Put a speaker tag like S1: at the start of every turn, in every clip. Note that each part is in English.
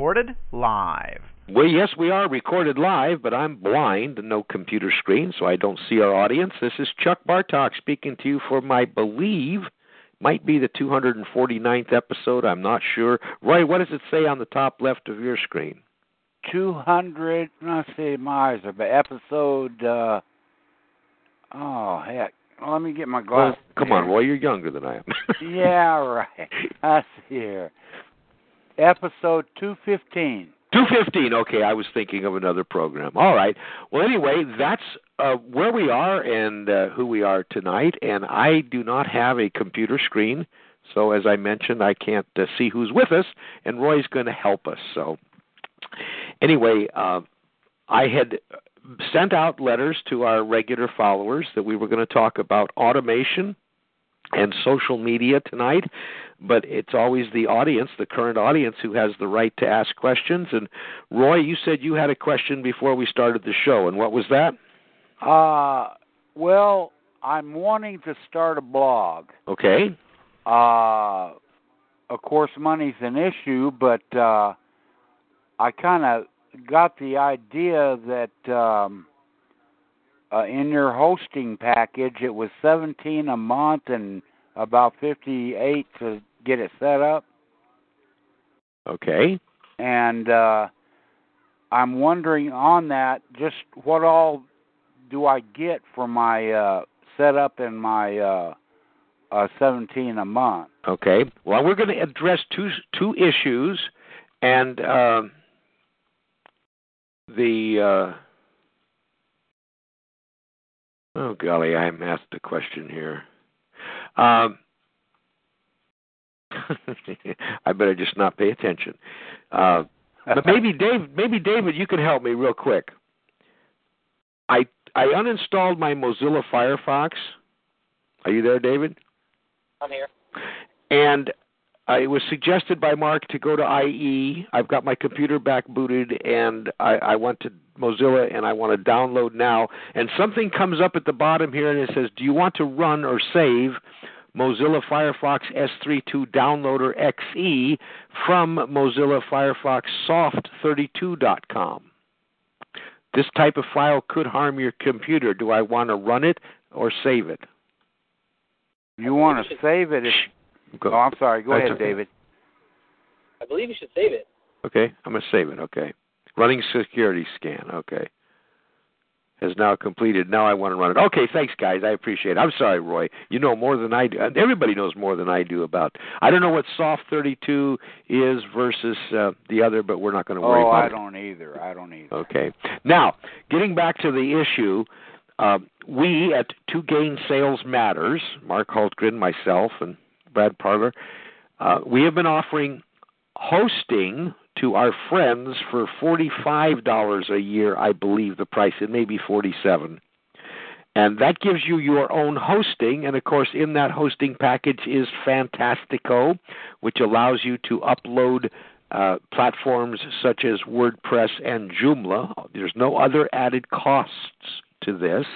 S1: Recorded live.
S2: Well, yes, we are recorded live, but I'm blind and no computer screen, so I don't see our audience. This is Chuck Bartok speaking to you for my believe might be the 249th episode. I'm not sure. Roy, what does it say on the top left of your screen?
S3: 200, let's see, my eyes but episode, uh, oh, heck. Let me get my glasses.
S2: Well, come on, Roy, you're younger than I am.
S3: yeah, right. I see here. Episode 215.
S2: 215. Okay, I was thinking of another program. All right. Well, anyway, that's uh, where we are and uh, who we are tonight. And I do not have a computer screen, so as I mentioned, I can't uh, see who's with us. And Roy's going to help us. So, anyway, uh, I had sent out letters to our regular followers that we were going to talk about automation and social media tonight but it's always the audience, the current audience, who has the right to ask questions. And Roy, you said you had a question before we started the show, and what was that?
S3: Uh, well, I'm wanting to start a blog.
S2: Okay.
S3: Uh, of course, money's an issue, but uh, I kind of got the idea that um, uh, in your hosting package, it was 17 a month and about 58 to get it set up.
S2: Okay.
S3: And uh, I'm wondering on that, just what all do I get for my uh, setup and my uh, uh, 17 a month?
S2: Okay. Well, we're going to address two two issues, and uh, the. Uh, oh golly, I'm asked a question here. Um, I better just not pay attention. Uh, but maybe Dave, maybe David, you can help me real quick. I I uninstalled my Mozilla Firefox. Are you there, David?
S4: I'm here.
S2: And uh, it was suggested by Mark to go to IE. I've got my computer back booted, and I, I went to Mozilla, and I want to download now. And something comes up at the bottom here, and it says, "Do you want to run or save?" Mozilla Firefox S32 Downloader XE from Mozilla Firefox Soft32.com. This type of file could harm your computer. Do I want to run it or save it?
S3: You want to save it if.
S2: Go.
S3: Oh, I'm sorry. Go
S2: That's
S3: ahead,
S2: okay.
S3: David.
S4: I believe you should save it.
S2: Okay, I'm going to save it. Okay. Running security scan. Okay. Has now completed. Now I want to run it. Okay, thanks, guys. I appreciate it. I'm sorry, Roy. You know more than I do. Everybody knows more than I do about. I don't know what Soft 32 is versus uh, the other, but we're not going to worry
S3: oh,
S2: about
S3: I
S2: it.
S3: don't either. I don't either.
S2: Okay. Now, getting back to the issue, uh, we at Two Gain Sales Matters, Mark Hultgren, myself, and Brad Parler, uh, we have been offering hosting to our friends for $45 a year, I believe the price. It may be 47 and that gives you your own hosting and of course in that hosting package is fantastico which allows you to upload uh, platforms such as wordpress and joomla there's no other added costs to this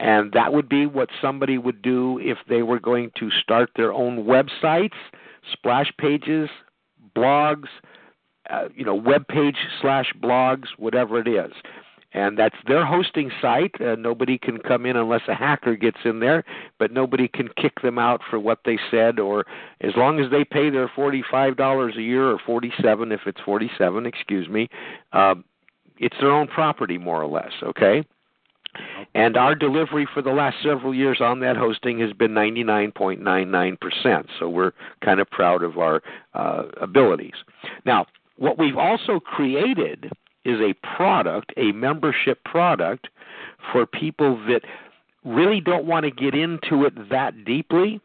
S2: and that would be what somebody would do if they were going to start their own websites splash pages blogs uh, you know web page slash blogs whatever it is and that's their hosting site. Uh, nobody can come in unless a hacker gets in there, but nobody can kick them out for what they said. Or as long as they pay their forty-five dollars a year, or forty-seven if it's forty-seven, excuse me, uh, it's their own property more or less. Okay. And our delivery for the last several years on that hosting has been 99.99%. So we're kind of proud of our uh, abilities. Now, what we've also created is a product, a membership product for people that really don't want to get into it that deeply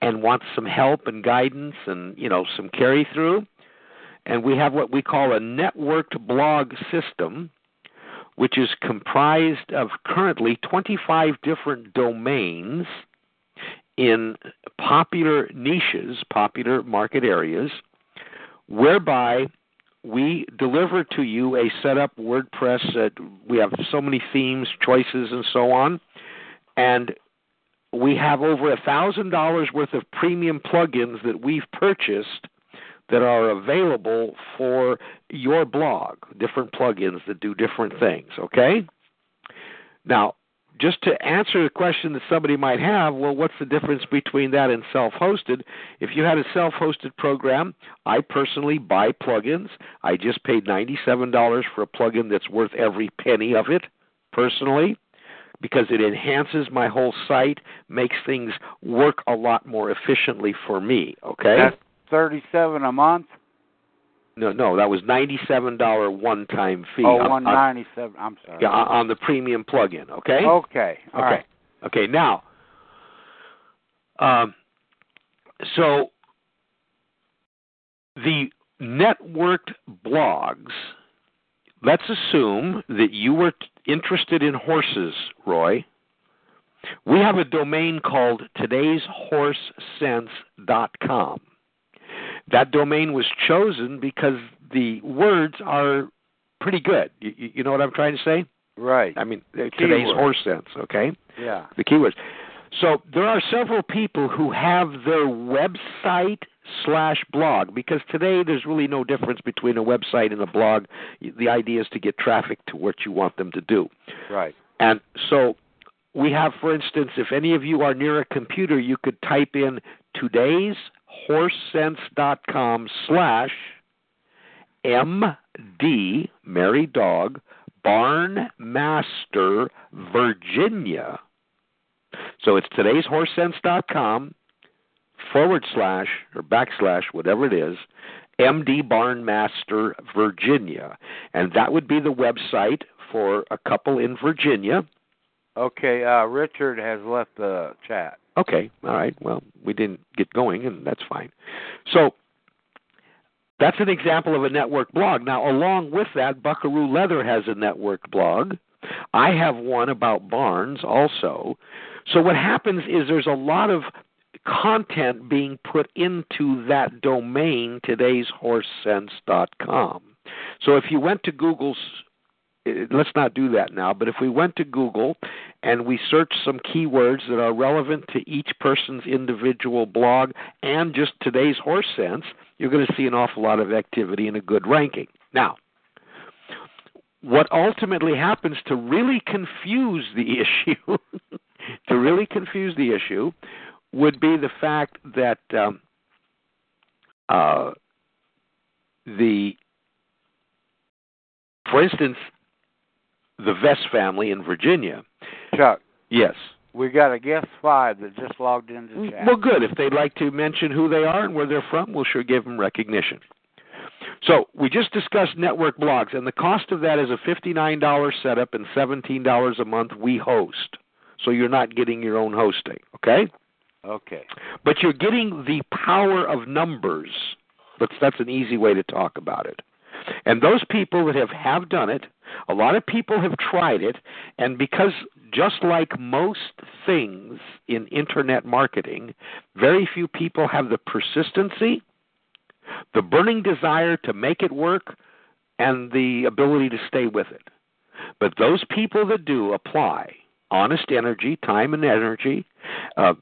S2: and want some help and guidance and you know some carry through and we have what we call a networked blog system which is comprised of currently 25 different domains in popular niches, popular market areas, whereby we deliver to you a setup WordPress. Uh, we have so many themes, choices, and so on, and we have over a thousand dollars worth of premium plugins that we've purchased that are available for your blog. Different plugins that do different things. Okay. Now, just to answer the question that somebody might have, well, what's the difference between that and self hosted? If you had a self hosted program, I personally buy plugins. I just paid $97 for a plugin that's worth every penny of it, personally, because it enhances my whole site, makes things work a lot more efficiently for me, okay?
S3: That's 37 a month?
S2: No, no, that was ninety-seven dollar one-time fee.
S3: Oh,
S2: on-
S3: one
S2: on-
S3: ninety-seven. I'm sorry.
S2: Yeah, on the premium plugin. Okay.
S3: Okay. All
S2: okay.
S3: right.
S2: Okay. Now, um, so the networked blogs. Let's assume that you were t- interested in horses, Roy. We have a domain called today'shorsesense.com. That domain was chosen because the words are pretty good. You, you know what I'm trying to say?
S3: Right.
S2: I mean, uh, today's horse sense, okay?
S3: Yeah.
S2: The keywords. So there are several people who have their website slash blog because today there's really no difference between a website and a blog. The idea is to get traffic to what you want them to do.
S3: Right.
S2: And so we have, for instance, if any of you are near a computer, you could type in today's horsesense.com slash MD, Mary Dog, Barn Master, Virginia. So it's today's horsesense.com forward slash or backslash, whatever it is, MD Barnmaster, Virginia. And that would be the website for a couple in Virginia.
S3: Okay. Uh, Richard has left the chat.
S2: Okay, all right. Well, we didn't get going, and that's fine. So that's an example of a network blog. Now, along with that, Buckaroo Leather has a network blog. I have one about barns also. So what happens is there's a lot of content being put into that domain, today'shorsesense.com. So if you went to Google's let's not do that now, but if we went to Google and we search some keywords that are relevant to each person's individual blog and just today's horse sense, you're going to see an awful lot of activity and a good ranking. Now, what ultimately happens to really confuse the issue, to really confuse the issue, would be the fact that um, uh, the, for instance, the Vest family in Virginia.
S3: Chuck,
S2: Yes.
S3: we got a guest five that just logged into chat.
S2: Well, good. If they'd like to mention who they are and where they're from, we'll sure give them recognition. So we just discussed network blogs, and the cost of that is a $59 setup and $17 a month we host. So you're not getting your own hosting, okay?
S3: Okay.
S2: But you're getting the power of numbers. That's, that's an easy way to talk about it. And those people that have, have done it, a lot of people have tried it, and because just like most things in internet marketing, very few people have the persistency, the burning desire to make it work, and the ability to stay with it. But those people that do apply honest energy, time and energy, uh,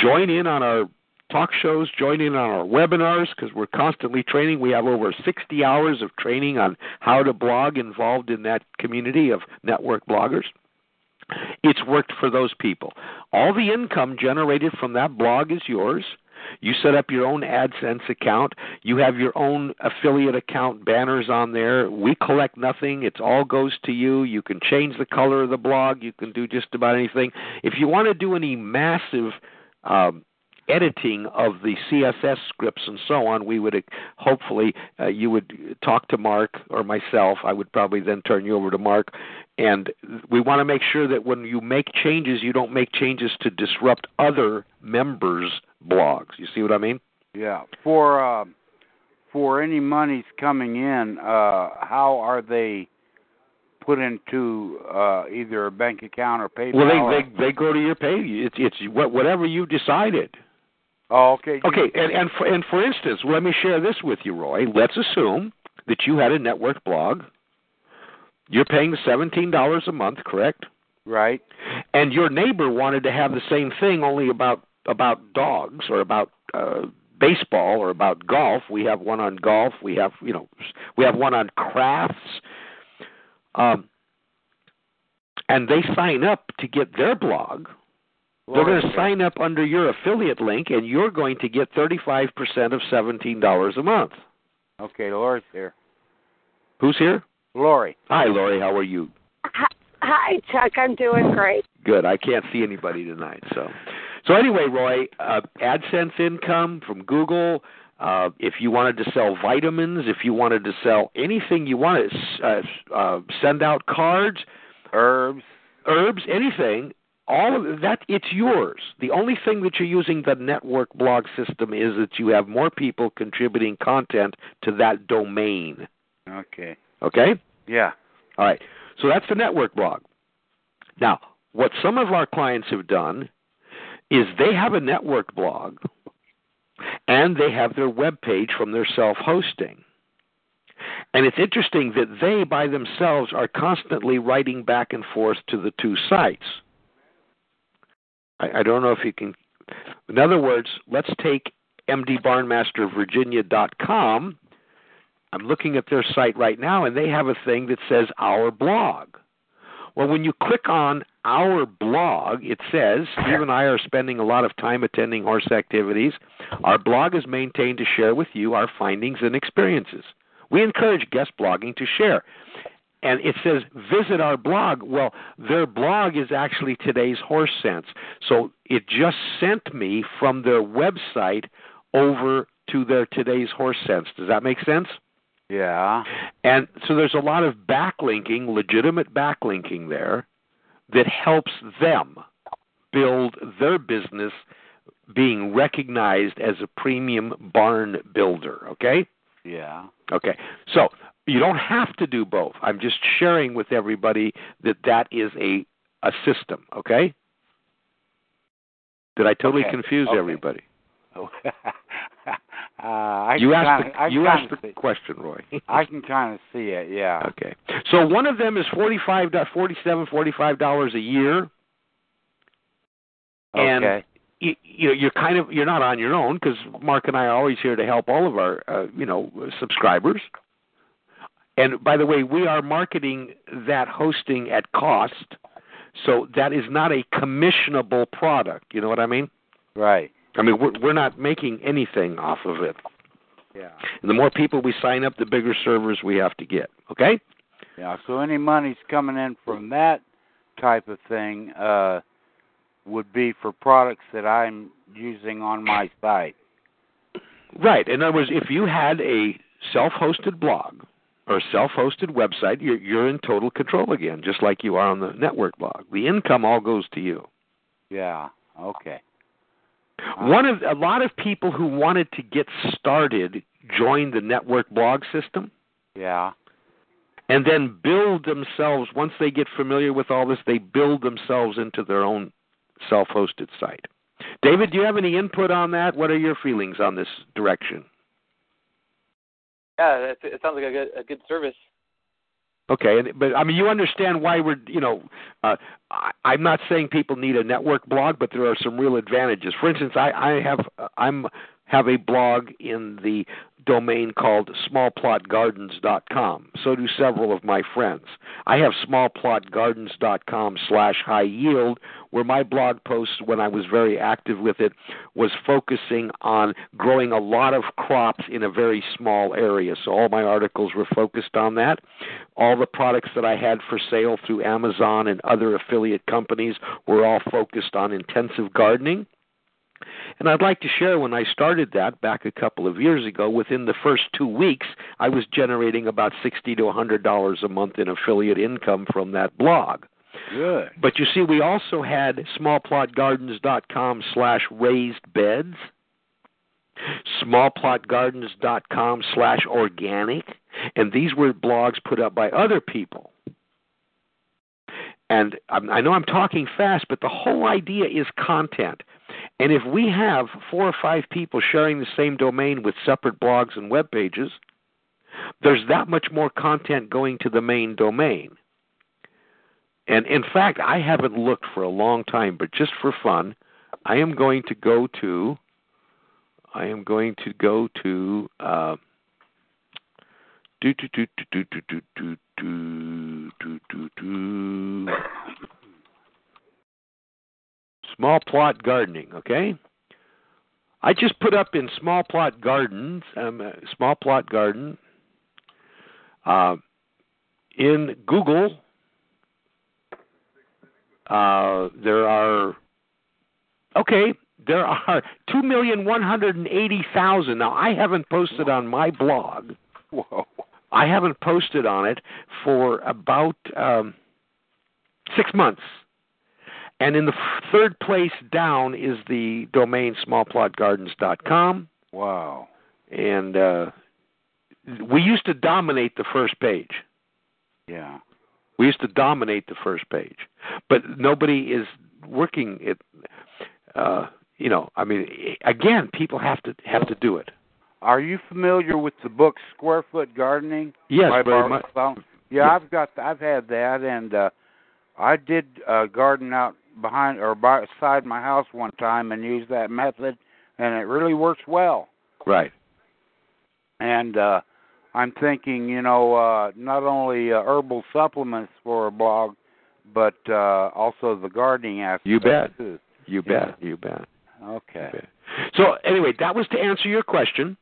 S2: join in on our talk shows, join in on our webinars because we're constantly training. We have over 60 hours of training on how to blog involved in that community of network bloggers. It's worked for those people. All the income generated from that blog is yours. You set up your own AdSense account. You have your own affiliate account banners on there. We collect nothing. It all goes to you. You can change the color of the blog. You can do just about anything. If you want to do any massive um, editing of the CSS scripts and so on, we would uh, hopefully uh, you would talk to Mark or myself. I would probably then turn you over to Mark, and we want to make sure that when you make changes, you don't make changes to disrupt other members' blogs. You see what I mean?
S3: Yeah. For uh, for any monies coming in, uh, how are they put into uh, either a bank account or PayPal?
S2: Well, they they they go to your pay. It's it's whatever you decided.
S3: Oh, okay.
S2: Okay, and and for and for instance, let me share this with you, Roy. Let's assume that you had a network blog. You're paying seventeen dollars a month, correct?
S3: Right.
S2: And your neighbor wanted to have the same thing, only about about dogs or about uh, baseball or about golf. We have one on golf. We have you know we have one on crafts. Um, and they sign up to get their blog. They're going to sign up under your affiliate link, and you're going to get 35% of $17 a month.
S3: Okay, Lori's here.
S2: Who's here?
S3: Lori.
S2: Hi, Lori. How are you?
S5: Hi, Chuck. I'm doing great.
S2: Good. I can't see anybody tonight, so. So anyway, Roy, uh, AdSense income from Google. Uh, if you wanted to sell vitamins, if you wanted to sell anything you wanted, uh, uh, send out cards,
S3: herbs,
S2: herbs, anything. All of that, it's yours. The only thing that you're using the network blog system is that you have more people contributing content to that domain.
S3: Okay.
S2: Okay.
S3: Yeah.
S2: All right. So that's the network blog. Now, what some of our clients have done is they have a network blog and they have their web page from their self hosting. And it's interesting that they by themselves are constantly writing back and forth to the two sites. I, I don't know if you can. In other words, let's take mdbarnmastervirginia.com. I'm looking at their site right now, and they have a thing that says Our Blog. Well, when you click on our blog, it says Steve and I are spending a lot of time attending horse activities. Our blog is maintained to share with you our findings and experiences. We encourage guest blogging to share. And it says visit our blog. Well, their blog is actually today's horse sense. So it just sent me from their website over to their today's horse sense. Does that make sense?
S3: Yeah.
S2: And so there's a lot of backlinking, legitimate backlinking there that helps them build their business being recognized as a premium barn builder, okay?
S3: Yeah.
S2: Okay. So, you don't have to do both. I'm just sharing with everybody that that is a a system, okay? Did I totally
S3: okay.
S2: confuse
S3: okay.
S2: everybody?
S3: uh,
S2: you asked
S3: kinda,
S2: the,
S3: I
S2: you asked the question, Roy.
S3: I can kind of see it. Yeah.
S2: Okay. So one of them is forty five, forty seven, forty five dollars a year. And
S3: Okay.
S2: you, you know, you're kind of you're not on your own because Mark and I are always here to help all of our uh, you know subscribers. And by the way, we are marketing that hosting at cost, so that is not a commissionable product. You know what I mean?
S3: Right.
S2: I mean, we're we're not making anything off of it.
S3: Yeah.
S2: And the more people we sign up, the bigger servers we have to get. Okay?
S3: Yeah. So any money's coming in from that type of thing uh would be for products that I'm using on my site.
S2: Right. In other words, if you had a self-hosted blog or self-hosted website, you're you're in total control again, just like you are on the network blog. The income all goes to you.
S3: Yeah. Okay.
S2: One of a lot of people who wanted to get started joined the network blog system
S3: Yeah.
S2: and then build themselves once they get familiar with all this they build themselves into their own self-hosted site. David, do you have any input on that? What are your feelings on this direction?
S4: Yeah, it, sounds like a good a good service.
S2: Okay, but I mean, you understand why we're, you know, uh, I, I'm not saying people need a network blog, but there are some real advantages. For instance, I, I have I'm have a blog in the domain called smallplotgardens.com. So do several of my friends. I have smallplotgardens.com slash high yield, where my blog posts, when I was very active with it, was focusing on growing a lot of crops in a very small area. So all my articles were focused on that. All the products that I had for sale through Amazon and other affiliate companies were all focused on intensive gardening. And I'd like to share when I started that back a couple of years ago, within the first two weeks, I was generating about sixty to a hundred dollars a month in affiliate income from that blog.
S3: Good.
S2: But you see, we also had smallplotgardens.com slash raised beds, smallplotgardens.com slash organic, and these were blogs put up by other people. And I know I'm talking fast, but the whole idea is content. And if we have four or five people sharing the same domain with separate blogs and web pages, there's that much more content going to the main domain. And in fact, I haven't looked for a long time, but just for fun, I am going to go to I am going to go to uh, do do do do do do do do do do small plot gardening. Okay, I just put up in small plot gardens, um, uh, small plot garden, uh, in Google. Uh, there are okay there are two million one hundred and eighty thousand. Now I haven't posted on my blog.
S3: Whoa.
S2: I haven't posted on it for about um, six months. And in the third place down is the domain smallplotgardens.com.
S3: Wow.
S2: And uh, we used to dominate the first page.
S3: Yeah.
S2: We used to dominate the first page, but nobody is working it. Uh, you know, I mean, again, people have to have to do it.
S3: Are you familiar with the book Square Foot Gardening?
S2: Yes,
S3: by
S2: very much.
S3: Yeah, I've got I've had that and uh I did uh garden out behind or beside my house one time and used that method and it really works well.
S2: Right.
S3: And uh I'm thinking, you know, uh not only uh, herbal supplements for a blog but uh also the gardening aspect
S2: You bet.
S3: too.
S2: You
S3: Yeah.
S2: bet. You bet.
S3: Okay.
S2: Okay. So anyway, that was to answer your question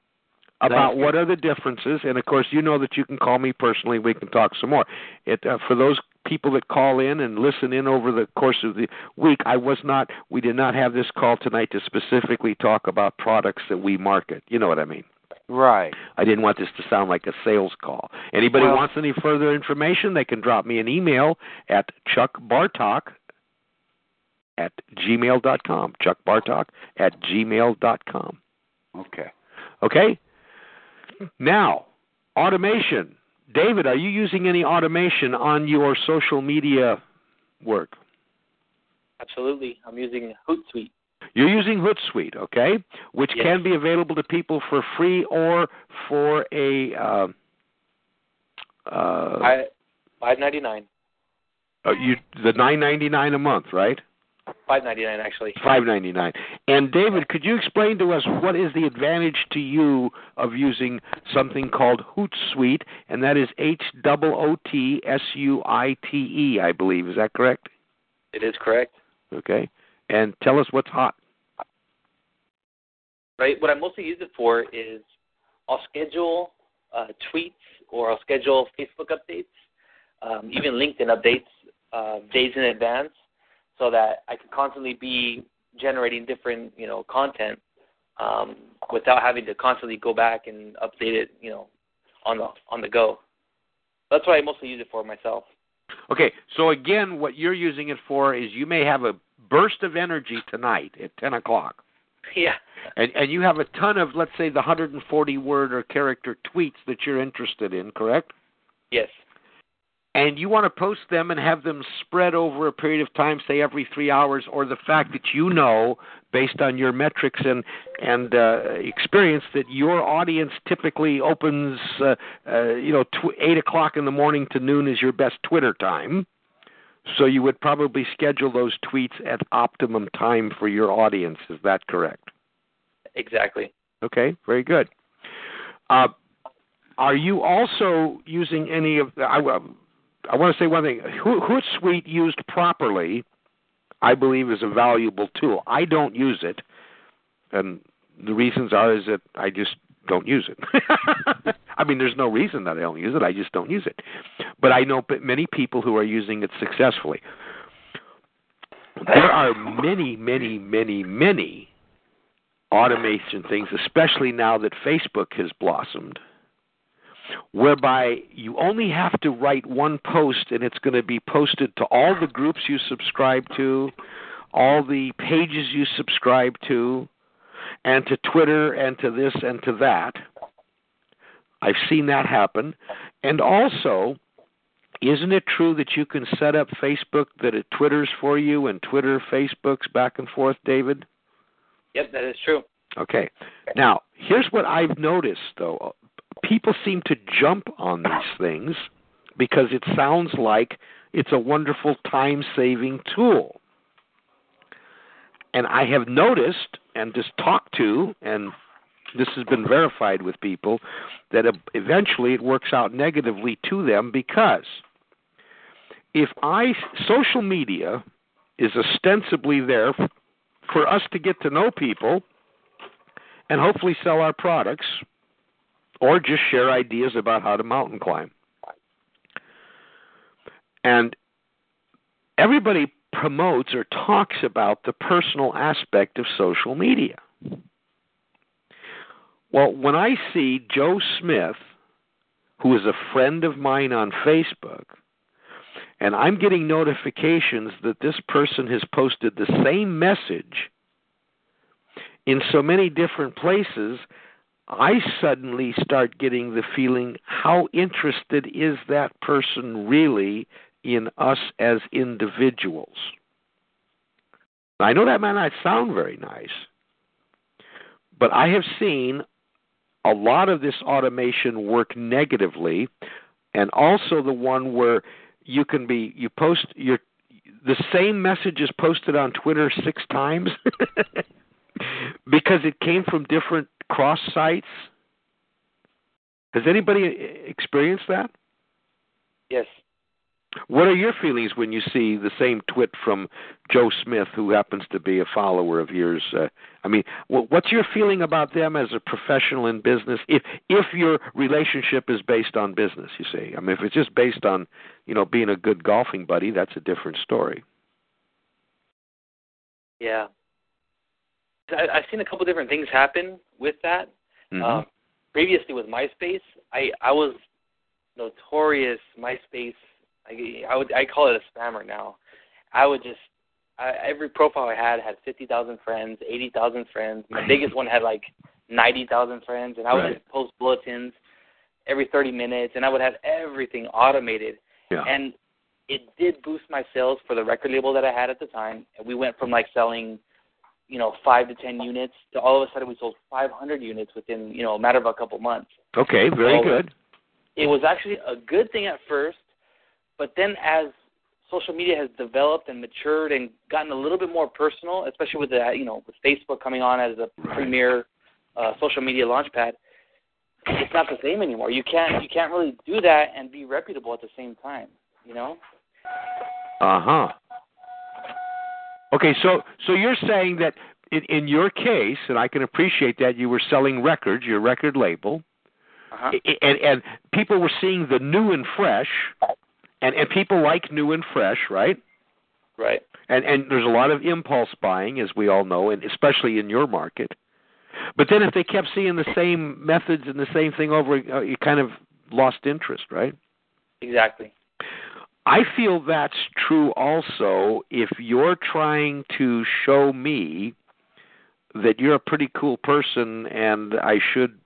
S2: about what are the differences, and of course, you know that you can call me personally. We can talk some more. It uh, for those people that call in and listen in over the course of the week. I was not. We did not have this call tonight to specifically talk about products that we market. You know what I mean.
S3: Right.
S2: I didn't want this to sound like a sales call. Anybody
S3: Well-
S2: wants any further information, they can drop me an email at Chuck Bartok at gmail.com. Chuck Bartok at gmail gmail.com.
S3: Okay.
S2: Okay? Now, automation. David, are you using any automation on your social media work?
S4: Absolutely. I'm using Hootsuite.
S2: You're using Hootsuite, okay? Which
S4: Yes.
S2: can be available to people for free or for a uh, uh,
S4: I five ninety nine.
S2: uh, you the nine ninety nine a month, right?
S4: Five ninety nine actually.
S2: Five ninety nine. And David, could you explain to us what is the advantage to you of using something called Hootsuite, and that is H double O T S U I T E, I believe. Is that correct?
S4: It is correct.
S2: Okay. And tell us what's hot.
S4: Right. What I mostly use it for is I'll schedule uh, tweets or I'll schedule Facebook updates, um, even LinkedIn updates uh, days in advance, so that I can constantly be generating different you know content um, without having to constantly go back and update it you know on the on the go. That's what I mostly use it for myself.
S2: Okay, so again, what you're using it for is you may have a burst of energy tonight at 10 o'clock,
S4: yeah.
S2: and, and you have a ton of, let's say, the 140 word or character tweets that you're interested in, correct?
S4: Yes.
S2: And you want to post them and have them spread over a period of time, say every three hours, or the fact that you know, based on your metrics and and uh, experience, that your audience typically opens, uh, uh, you know, tw- eight o'clock in the morning to noon is your best Twitter time. So you would probably schedule those tweets at optimum time for your audience. Is that correct?
S4: Exactly.
S2: Okay, very good. Uh, are you also using any of? the, I, I want to say one thing. Hootsuite used properly, I believe, is a valuable tool. I don't use it, and the reasons are is that I just don't use it. I mean, there's no reason that I don't use it. I just don't use it. But I know many people who are using it successfully. There are many, many, many, many automation things, especially now that Facebook has blossomed, whereby you only have to write one post and it's going to be posted to all the groups you subscribe to, all the pages you subscribe to, and to Twitter and to this and to that. I've seen that happen. And also, isn't it true that you can set up Facebook that it Twitters for you and Twitter Facebooks back and forth, David?
S4: Yep, that is true.
S2: Okay. Now, here's what I've noticed though. People seem to jump on these things because it sounds like it's a wonderful time saving tool. And I have noticed and just talked to, and this has been verified with people, that eventually it works out negatively to them because if I social media is ostensibly there for us to get to know people and hopefully sell our products or just share ideas about how to mountain climb. And everybody promotes or talks about the personal aspect of social media. Well, when I see Joe Smith, who is a friend of mine on Facebook, and I'm getting notifications that this person has posted the same message in so many different places, I suddenly start getting the feeling how interested is that person really in us as individuals? I know that might not sound very nice, but I have seen a lot of this automation work negatively, and also the one where you can be you post your the same message is posted on Twitter six times because it came from different cross sites. Has anybody experienced that?
S4: Yes.
S2: What are your feelings when you see the same twit from Joe Smith, who happens to be a follower of yours? Uh, I mean, what's your feeling about them as a professional in business? If if your relationship is based on business, you see. I mean, if it's just based on, you know, being a good golfing buddy, that's a different story.
S4: Yeah, I, I've seen a couple different things happen with that.
S2: Mm-hmm.
S4: Um, previously with MySpace, I I was notorious MySpace I, I would I call it a spammer now. I would just I, every profile I had had fifty thousand friends, eighty thousand friends. My biggest one had like ninety thousand friends, and I would
S2: Right.
S4: just post bulletins every thirty minutes, and I would have everything automated.
S2: Yeah.
S4: And it did boost my sales for the record label that I had at the time, and we went from like selling, you know, five to ten units to all of a sudden we sold five hundred units within you know a matter of a couple months
S2: Okay, very
S4: So,
S2: good.
S4: it was actually a good thing at first, but then as social media has developed and matured and gotten a little bit more personal, especially with the you know with Facebook coming on as a premier uh, social media launchpad, it's not the same anymore. You can't you can't really do that and be reputable at the same time. You know?
S2: Uh huh. Okay, so so you're saying that in, in your case, and I can appreciate that you were selling records, your record label,
S4: Uh-huh.
S2: And and people were seeing the new and fresh, and and people like new and fresh, right?
S4: Right.
S2: And and there's a lot of impulse buying, as we all know, and especially in your market. But then if they kept seeing the same methods and the same thing over, uh, you kind of lost interest, right?
S4: Exactly.
S2: I feel that's true also if you're trying to show me that you're a pretty cool person and I should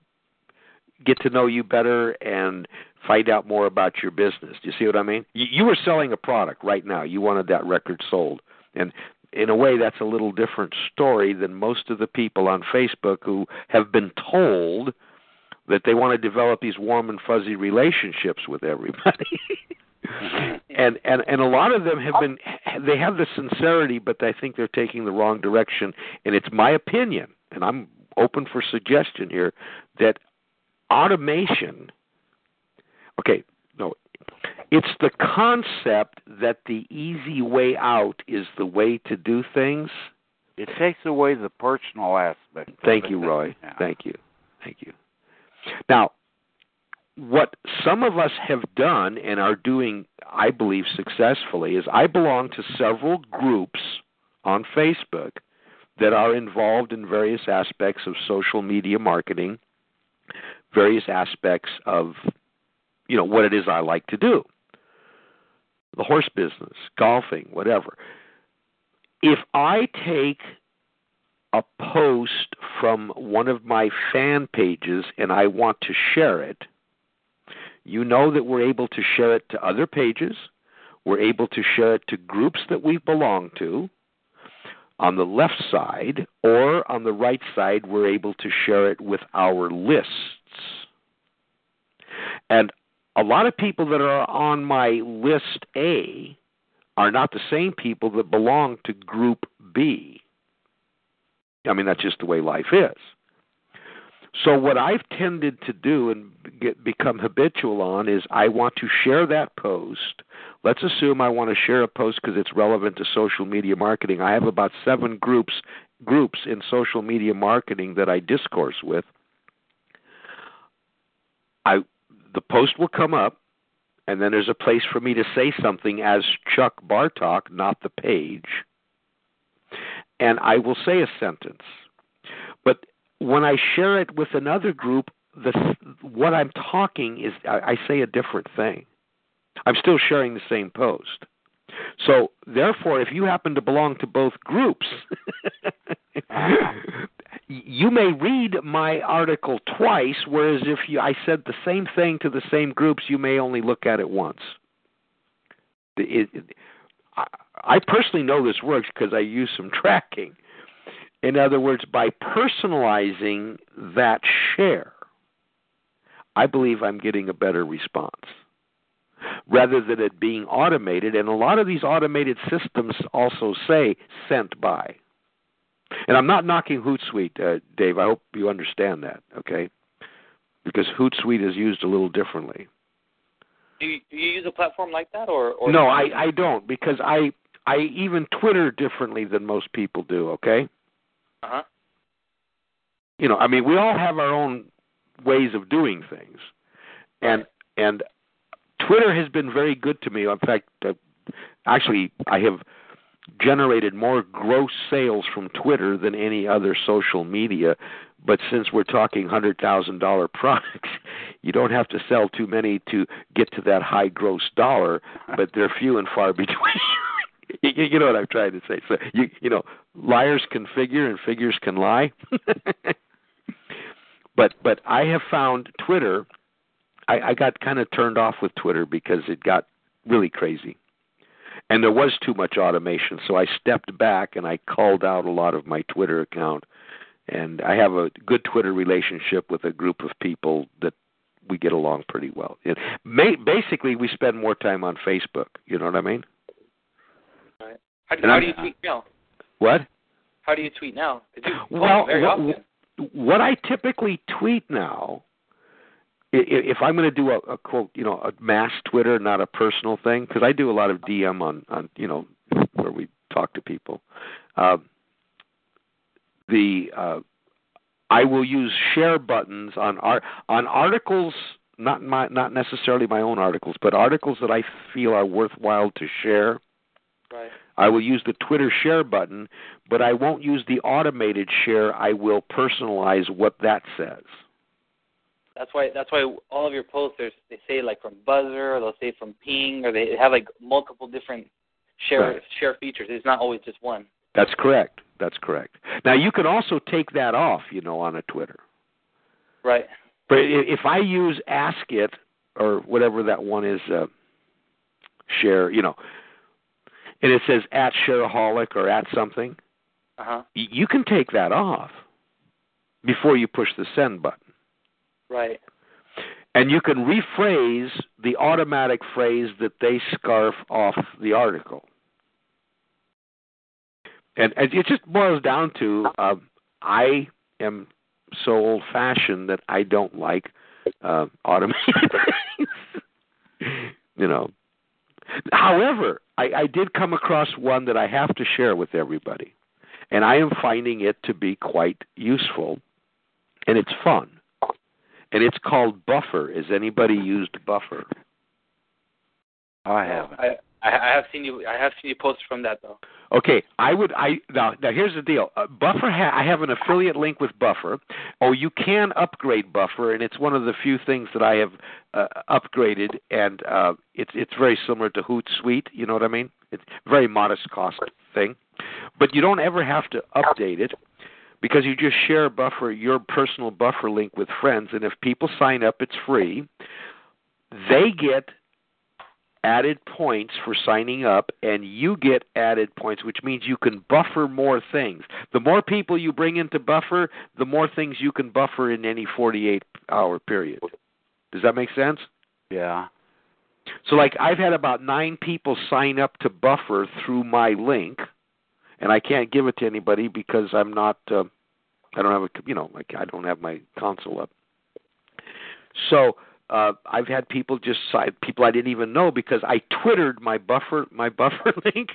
S2: get to know you better and find out more about your business. Do you see what I mean? You, you were selling a product right now. You wanted that record sold. And in a way that's a little different story than most of the people on Facebook who have been told that they want to develop these warm and fuzzy relationships with everybody. Mm-hmm. and and and a lot of them have been they have the sincerity but i think they're taking the wrong direction and it's my opinion and i'm open for suggestion here that automation okay no it's the concept that the easy way out is the way to do things
S3: It takes away the personal aspect.
S2: Thank you, Roy.
S3: Yeah.
S2: Thank you. Thank you. Now, what some of us have done and are doing, I believe, successfully is I belong to several groups on Facebook that are involved in various aspects of social media marketing, various aspects of you know what it is I like to do. The horse business, golfing, whatever. If I take a post from one of my fan pages and I want to share it, you know that we're able to share it to other pages. We're able to share it to groups that we belong to on the left side, or on the right side, we're able to share it with our lists. And a lot of people that are on my list A are not the same people that belong to group B. I mean, that's just the way life is. So what I've tended to do and get, become habitual on is I want to share that post. Let's assume I want to share a post because it's relevant to social media marketing. I have about seven groups groups in social media marketing that I discourse with. I the post will come up, and then there's a place for me to say something as Chuck Bartok, not the page, and I will say a sentence. But when I share it with another group, the what I'm talking is I, I say a different thing. I'm still sharing the same post. So therefore, if you happen to belong to both groups, you may read my article twice, whereas if you, I said the same thing to the same groups, you may only look at it once. It, it, I, I personally know this works because I use some tracking. In other words, by personalizing that share, I believe I'm getting a better response rather than it being automated. And a lot of these automated systems also say sent by. And I'm not knocking Hootsuite, uh, Dave. I hope you understand that, okay? Because Hootsuite is used a little differently.
S4: Do you, do you use a platform like that, or, or
S2: no? I I don't because I I even Twitter differently than most people do. Okay.
S4: Uh huh.
S2: You know, I mean, we all have our own ways of doing things, and and Twitter has been very good to me. In fact, uh, actually, I have generated more gross sales from Twitter than any other social media. But since we're talking hundred thousand dollar products, you don't have to sell too many to get to that high gross dollar. But they're few and far between. you, you know what I'm trying to say. So you you know, liars can figure and figures can lie. but but I have found Twitter. I, I got kind of turned off with Twitter because it got really crazy, and there was too much automation. So I stepped back and I called out a lot of my Twitter account. And I have a good Twitter relationship with a group of people that we get along pretty well. It, may, basically, we spend more time on Facebook. You know what I mean?
S4: How do, how do you tweet now?
S2: What?
S4: How do you tweet now?
S2: well, what, what I typically tweet now, if I'm going to do a, a quote, you know, a mass Twitter, not a personal thing, because I do a lot of DM on, on, you know, where we talk to people. Uh, the uh, I will use share buttons on art on articles, not my, not necessarily my own articles, but articles that I feel are worthwhile to share.
S4: Right.
S2: I will use the Twitter share button, but I won't use the automated share. I will personalize what that says.
S4: That's why that's why all of your posts they say like from Buffer or they'll say from Ping or they have like multiple different share
S2: Right.
S4: share features. It's not always just one.
S2: That's correct. That's correct. Now you can also take that off, you know, on a Twitter.
S4: Right.
S2: But if I use Ask It or whatever that one is, uh, share, you know, and it says at Shareaholic or at something,
S4: Uh huh.
S2: y- you can take that off before you push the send button.
S4: Right.
S2: And you can rephrase the automatic phrase that they scarf off the article. And, and it just boils down to uh, I am so old fashioned that I don't like uh, automated things. you know. However, I, I did come across one that I have to share with everybody. And I am finding it to be quite useful. And it's fun and it's called Buffer. Has anybody used Buffer?
S3: I haven't.
S4: I I, I have seen you. I have seen you post from that though.
S2: Okay, I would. I now now here's the deal. Uh, Buffer. Ha- I have an affiliate link with Buffer. Oh, you can upgrade Buffer, and it's one of the few things that I have uh, upgraded, and uh, it's it's very similar to Hootsuite. You know what I mean? It's very modest cost thing, but you don't ever have to update it because you just share Buffer your personal Buffer link with friends, and if people sign up, it's free. They get added points for signing up, and you get added points, which means you can buffer more things. The more people you bring into buffer, the more things you can buffer in any 48 hour period. Does that make sense?
S3: Yeah.
S2: So, like, I've had about nine people sign up to buffer through my link, and I can't give it to anybody because I'm not. Uh, I don't have a, you know, like I don't have my console up. So uh, I've had people just people I didn't even know because I twittered my buffer my buffer link,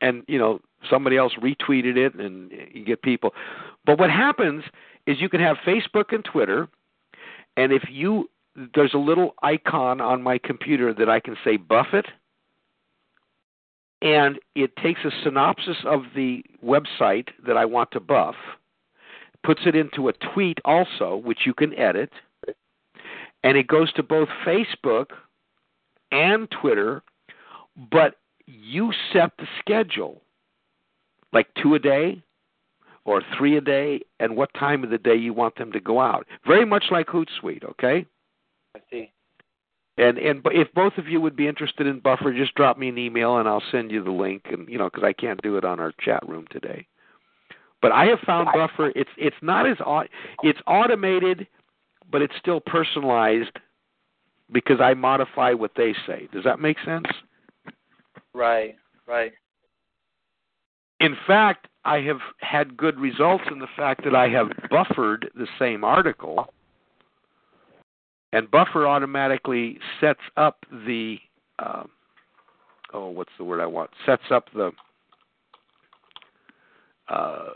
S2: and you know somebody else retweeted it, and you get people. But what happens is you can have Facebook and Twitter, and if you there's a little icon on my computer that I can say Buffett, and it takes a synopsis of the website that I want to buff, puts it into a tweet also, which you can edit and it goes to both Facebook and Twitter, but you set the schedule like two a day or three a day and what time of the day you want them to go out. Very much like Hootsuite, okay?
S4: I see.
S2: And and if both of you would be interested in Buffer, just drop me an email and I'll send you the link. And you know, because I can't do it on our chat room today. But I have found Buffer. It's it's not as it's automated but it's still personalized because I modify what they say. Does that make sense?
S4: Right, right.
S2: In fact, I have had good results in the fact that I have buffered the same article, and Buffer automatically sets up the uh, oh, what's the word I want? Sets up the uh,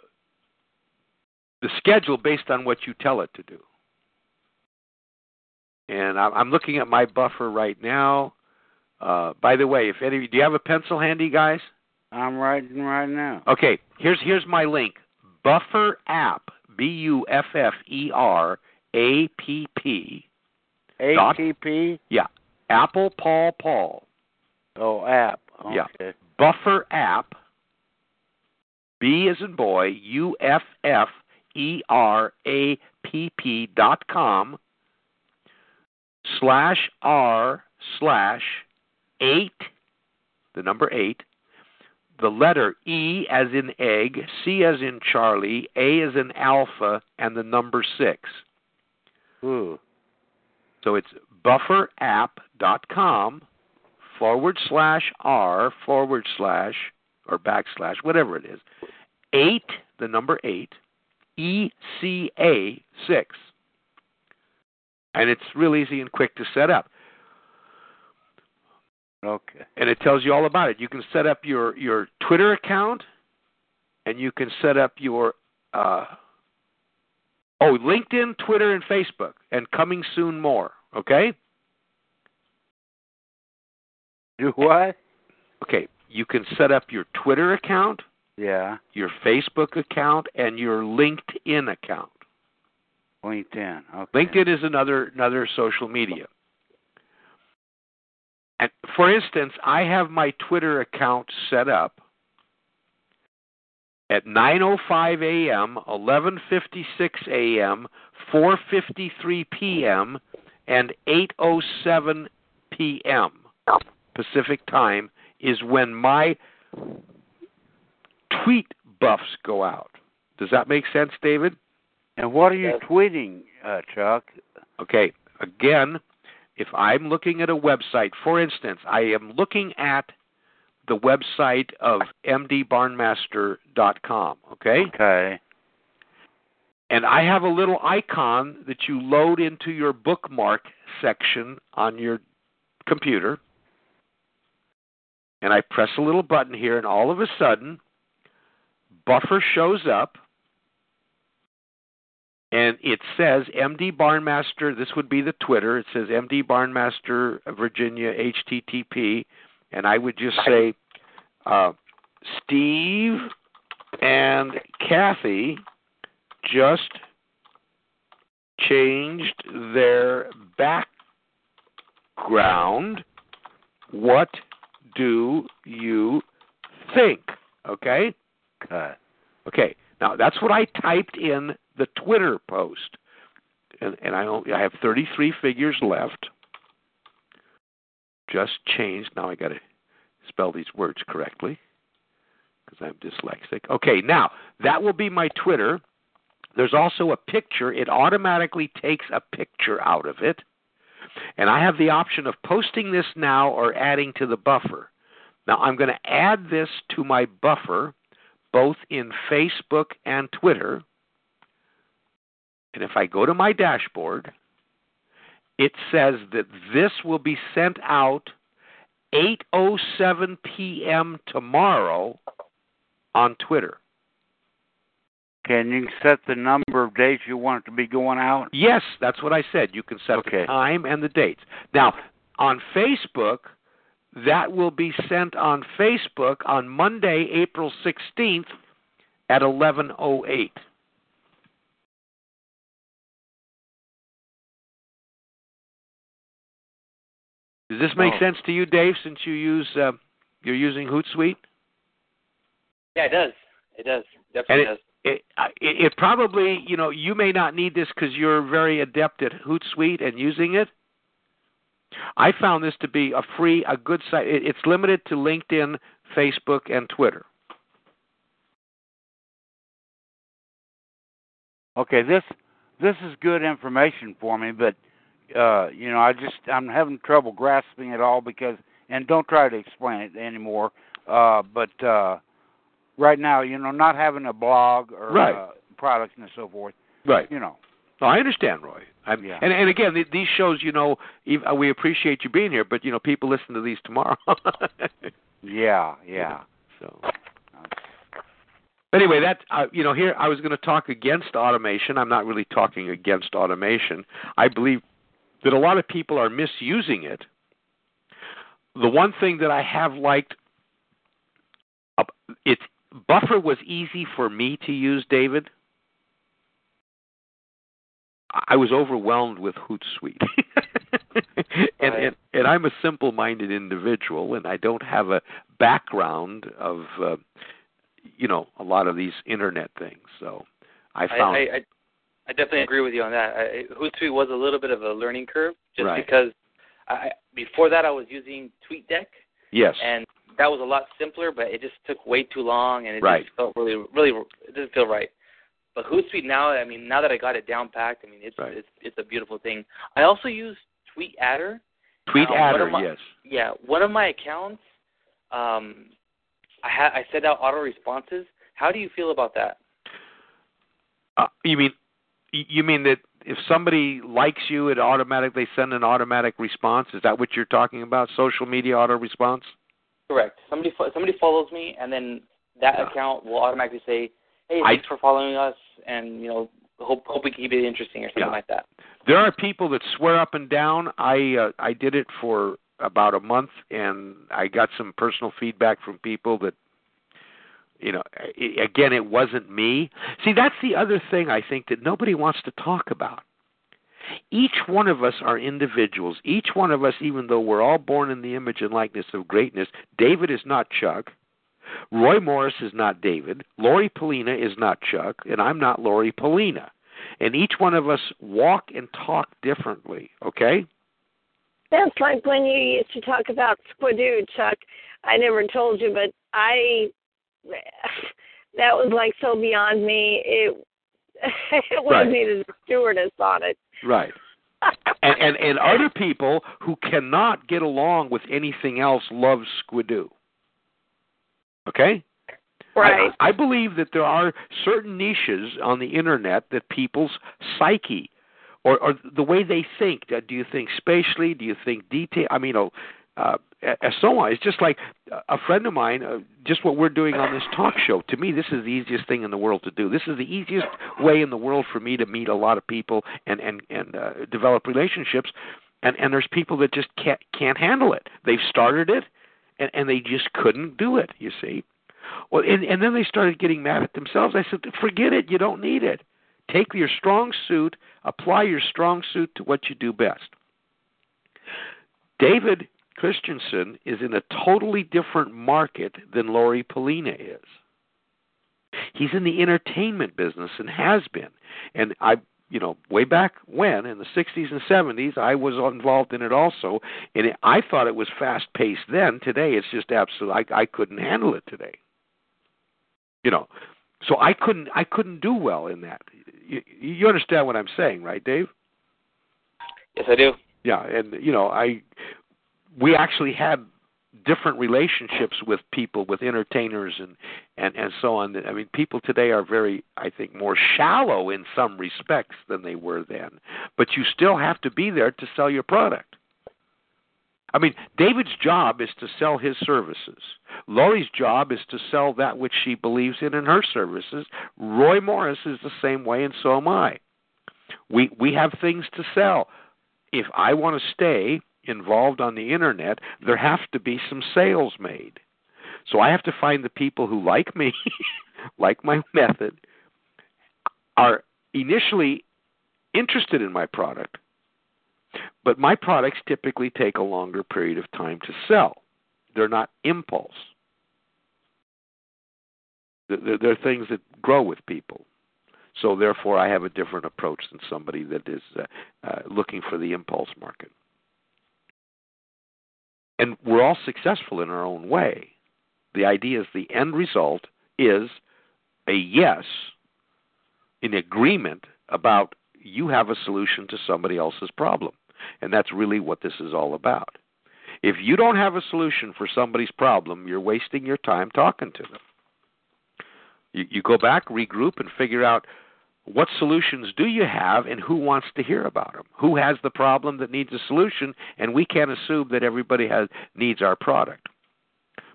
S2: the schedule based on what you tell it to do. And I'm looking at my buffer right now. Uh, by the way, if any, do you have a pencil handy, guys?
S3: I'm writing right now.
S2: Okay, here's here's my link. Buffer app. B U F F E R A P P.
S3: A P P.
S2: Yeah. Apple Paul Paul.
S3: Oh, app. Okay.
S2: Yeah. Buffer app. B as in boy. U F F E R A P P dot com slash R slash eight, the number eight, the letter E as in egg, C as in Charlie, A as in alpha, and the number six.
S3: Ooh.
S2: So it's bufferapp.com forward slash R forward slash or backslash, whatever it is, eight, the number eight, E C A six and it's real easy and quick to set up.
S3: Okay.
S2: And it tells you all about it. You can set up your your Twitter account, and you can set up your uh, oh LinkedIn, Twitter, and Facebook, and coming soon more. Okay.
S3: Do what?
S2: Okay, you can set up your Twitter account,
S3: yeah,
S2: your Facebook account, and your LinkedIn account.
S3: LinkedIn. Okay.
S2: LinkedIn is another another social media. And for instance, I have my Twitter account set up at 9:05 a.m., 11:56 a.m., 4:53 p.m., and 8:07 p.m. Pacific time is when my tweet buffs go out. Does that make sense, David?
S3: And what are you tweeting, uh, Chuck?
S2: Okay, again, if I'm looking at a website, for instance, I am looking at the website of mdbarnmaster.com, okay?
S3: Okay.
S2: And I have a little icon that you load into your bookmark section on your computer. And I press a little button here, and all of a sudden, Buffer shows up and it says MD Barnmaster. This would be the Twitter. It says MD Barnmaster Virginia HTTP, and I would just say, uh, Steve and Kathy just changed their background. What do you think? Okay?
S3: Okay.
S2: Okay. Now that's what I typed in the Twitter post, and, and I I have 33 figures left. Just changed. Now I got to spell these words correctly because I'm dyslexic. Okay, now that will be my Twitter. There's also a picture. It automatically takes a picture out of it. And I have the option of posting this now or adding to the buffer. Now I'm going to add this to my buffer both in Facebook and Twitter. And if I go to my dashboard, it says that this will be sent out 8:07 p.m. tomorrow on Twitter.
S3: Can you set the number of days you want it to be going out?
S2: Yes, that's what I said. You can set
S3: Okay.
S2: the time and the dates. Now, on Facebook, that will be sent on Facebook on Monday, April 16th at 11:08. Does this make
S3: Oh.
S2: sense to you, Dave? Since you use uh, you're using Hootsuite?
S4: Yeah, it does. It does. Definitely
S2: And
S4: does.
S2: it, I- it, it probably, you know, you may not need this because you're very adept at Hootsuite and using it. I found this to be a free, a good site. It, it's limited to LinkedIn, Facebook, and Twitter.
S3: Okay, this this is good information for me, but uh, you know, I just I'm having trouble grasping it all because and don't try to explain it anymore. Uh, but uh, right now, you know, not having a blog or
S2: Right.
S3: uh, products and so forth,
S2: Right.
S3: you know.
S2: No, I understand, Roy. I'm,
S3: Yeah.
S2: And and again, these shows, you know, uh, we appreciate you being here, but you know, people listen to these tomorrow.
S3: Yeah, yeah.
S2: So. Anyway, that uh, you know, here I was going to talk against automation. I'm not really talking against automation. I believe that a lot of people are misusing it. The one thing that I have liked, uh, it's Buffer was easy for me to use, David. I was overwhelmed with Hootsuite. and, and and I'm a simple-minded individual, and I don't have a background of, uh, you know, a lot of these internet things. So I
S4: I,
S2: found
S4: I, I, I definitely agree with you on that. I, Hootsuite was a little bit of a learning curve, just
S2: Right.
S4: because I, before that I was using TweetDeck,
S2: yes,
S4: and that was a lot simpler, but it just took way too long, and it
S2: Right.
S4: just felt really, really, it didn't feel right. But Hootsuite now, I mean, now that I got it down packed, I mean, it's
S2: Right.
S4: it's it's a beautiful thing. I also use TweetAdder.
S2: Tweet
S4: now, one
S2: Adder,
S4: my-
S2: yes.
S4: Yeah, one of my accounts, um, I ha- I send out auto responses. How do you feel about that?
S2: Uh, you mean you mean that if somebody likes you, it automatically send an automatic response? Is that what you're talking about? Social media auto response?
S4: Correct. Somebody somebody follows me, and then that
S2: Yeah.
S4: account will automatically say, "Hey,
S2: I-
S4: thanks for following us," and you know, hope hope we keep it interesting or something
S2: Yeah.
S4: like that.
S2: There are people that swear up and down. I uh, I did it for about a month, and I got some personal feedback from people that, you know, again, it wasn't me. See, that's the other thing I think that nobody wants to talk about. Each one of us are individuals. Each one of us, even though we're all born in the image and likeness of greatness, David is not Chuck. Roy Morris is not David. Lori Polina is not Chuck, and I'm not Lori Polina. And each one of us walk and talk differently, okay?
S5: That's like when you used to talk about Squidoo, Chuck. I never told you, but I that was like so beyond me. It it would
S2: Right.
S5: have needed a stewardess on it.
S2: Right. And, and and other people who cannot get along with anything else love Squidoo. Okay?
S5: right.
S2: I, I believe that there are certain niches on the internet that people's psyche or, or the way they think. Uh, Do you think spatially? Do you think detail? I mean, uh, uh, and so on. It's just like a friend of mine, uh, just what we're doing on this talk show. To me, this is the easiest thing in the world to do. This is the easiest way in the world for me to meet a lot of people and and and uh, develop relationships. And and there's people that just can't can't handle it. They've started it, and, and they just couldn't do it. You see, well, and and then they started getting mad at themselves. I said, forget it. You don't need it. Take your strong suit, apply your strong suit to what you do best. David Christensen is in a totally different market than Lori Polina is. He's in the entertainment business and has been. And I you know, way back when in the 60s and 70s, I was involved in it also, and it, I thought it was fast paced then. Today, it's just absolute. I, I couldn't handle it today. You know, so I couldn't. I couldn't do well in that. You, you understand what I'm saying, right, Dave?
S4: Yes, I do.
S2: Yeah, and you know, I we actually had different relationships with people, with entertainers, and and and so on. I mean, people today are very, I think, more shallow in some respects than they were then. But you still have to be there to sell your product. I mean, David's job is to sell his services. Lori's job is to sell that which she believes in in her services. Roy Morris is the same way, and so am I. We we have things to sell. If I want to stay involved on the internet, there have to be some sales made. So I have to find the people who like me, like my method, are initially interested in my product, but my products typically take a longer period of time to sell. They're not impulse. They're, they're things that grow with people. So therefore, I have a different approach than somebody that is uh, uh, looking for the impulse market and we're all successful in our own way. The idea is the end result is a yes in agreement about you have a solution to somebody else's problem. And that's really what this is all about. If you don't have a solution for somebody's problem, you're wasting your time talking to them. You, you go back, regroup, and figure out what solutions do you have and who wants to hear about them who has the problem that needs a solution? And we can't assume that everybody has needs our product.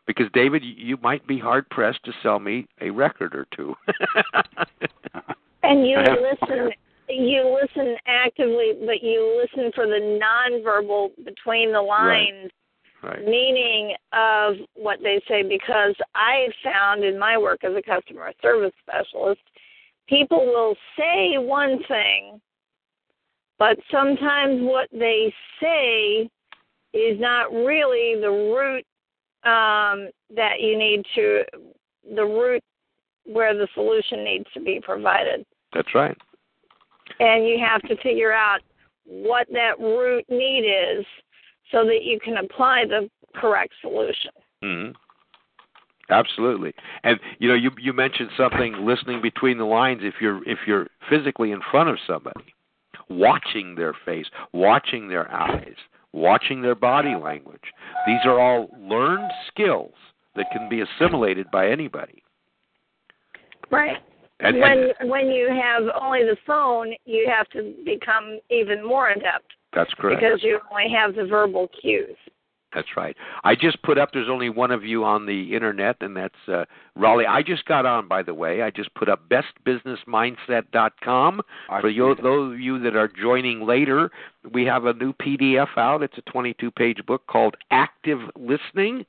S2: Because david you might be hard pressed to sell me a record or two.
S5: And you listen you listen actively but you listen for the nonverbal between the lines
S2: right. Right.
S5: meaning of what they say. Because i found in my work as a customer service specialist people will say one thing, but sometimes what they say is not really the root um, that you need to, the root where the solution needs to be provided.
S2: That's right.
S5: And you have to figure out what that root need is so that you can apply the correct solution.
S2: Mm-hmm. Absolutely. And you know, you you mentioned something listening between the lines if you're if you're physically in front of somebody, watching their face, watching their eyes, watching their body language. These are all learned skills that can be assimilated by anybody.
S5: Right. And, when and, when you have only the phone, you have to become even more adept.
S2: That's correct.
S5: Because you only have the verbal cues.
S2: That's right. I just put up. There's only one of you on the internet, and that's uh, Raleigh. I just got on, by the way. I just put up bestbusinessmindset.com for you, those of you that are joining later. We have a new PDF out. It's a 22-page book called Active Listening,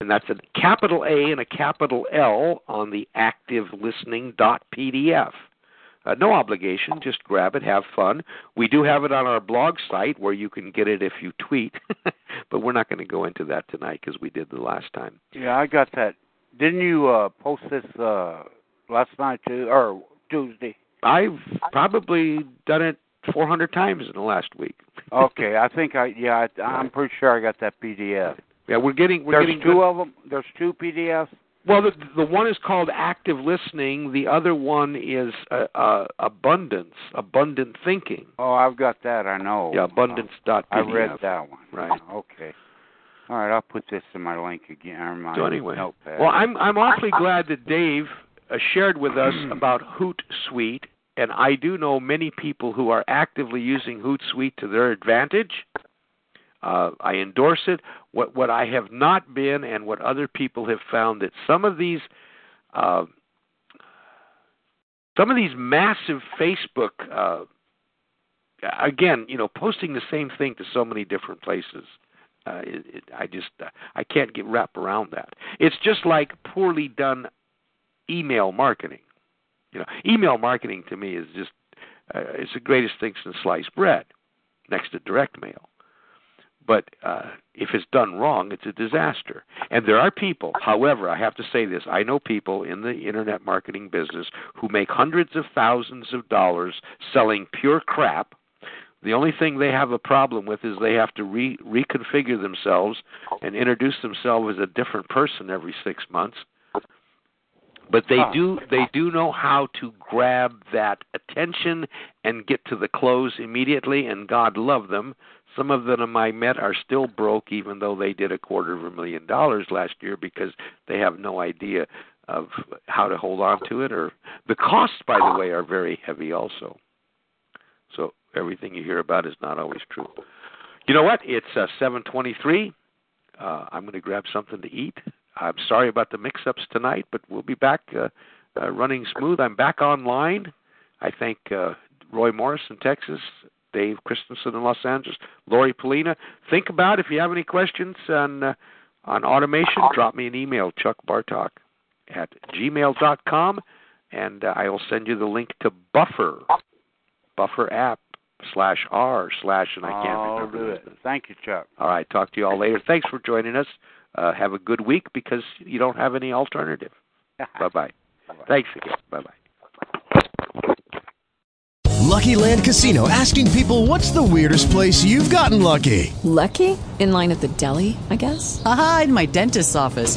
S2: and that's a capital A and a capital L on the Active Listening PDF. Uh, no obligation, just grab it, have fun. We do have it on our blog site where you can get it if you tweet, but we're not going to go into that tonight because we did the last time.
S3: Yeah, I got that. Didn't you uh, post this uh, last night too, or Tuesday?
S2: I've probably done it 400 times in the last week.
S3: okay, I think I yeah I, I'm pretty sure I got that PDF.
S2: Yeah, we're getting we're
S3: There's
S2: getting
S3: two
S2: good.
S3: of them. There's two PDFs.
S2: Well, the, the one is called active listening. The other one is uh, uh, abundance, abundant thinking.
S3: Oh, I've got that. I know.
S2: Yeah, abundance dot.
S3: I read that one.
S2: Right.
S3: Okay. All right, I'll put this in my link again. Or my
S2: so anyway,
S3: notepad.
S2: well, I'm I'm awfully glad that Dave uh, shared with us about Hootsuite, and I do know many people who are actively using Hootsuite to their advantage. Uh, I endorse it. What what I have not been, and what other people have found, that some of these uh, some of these massive Facebook, uh, again, you know, posting the same thing to so many different places. Uh, it, it, I just uh, I can't get wrap around that. It's just like poorly done email marketing. You know, email marketing to me is just uh, it's the greatest thing since sliced bread, next to direct mail. But uh, if it's done wrong, it's a disaster. And there are people, however, I have to say this I know people in the internet marketing business who make hundreds of thousands of dollars selling pure crap. The only thing they have a problem with is they have to re- reconfigure themselves and introduce themselves as a different person every six months. But they do they do know how to grab that attention and get to the close immediately, and God love them some of them I met are still broke, even though they did a quarter of a million dollars last year because they have no idea of how to hold on to it. Or the costs, by the way, are very heavy also. So everything you hear about is not always true. You know what? It's uh, 7:23. Uh, I'm going to grab something to eat. I'm sorry about the mix-ups tonight, but we'll be back uh, uh, running smooth. I'm back online. I thank uh, Roy Morris in Texas, Dave Christensen in Los Angeles, Lori Polina. Think about if you have any questions on uh, on automation, drop me an email, Chuck Bartok at gmail.com, and uh, I will send you the link to Buffer, Buffer app slash r slash, and I can't
S3: I'll
S2: remember.
S3: do it. Thank you, Chuck.
S2: All right, talk to you all later. Thanks for joining us. Uh, have a good week because you don't have any alternative. bye bye. Thanks again. Bye bye.
S6: Lucky Land Casino asking people what's the weirdest place you've gotten lucky?
S7: Lucky? In line at the deli, I guess?
S8: Aha, in my dentist's office.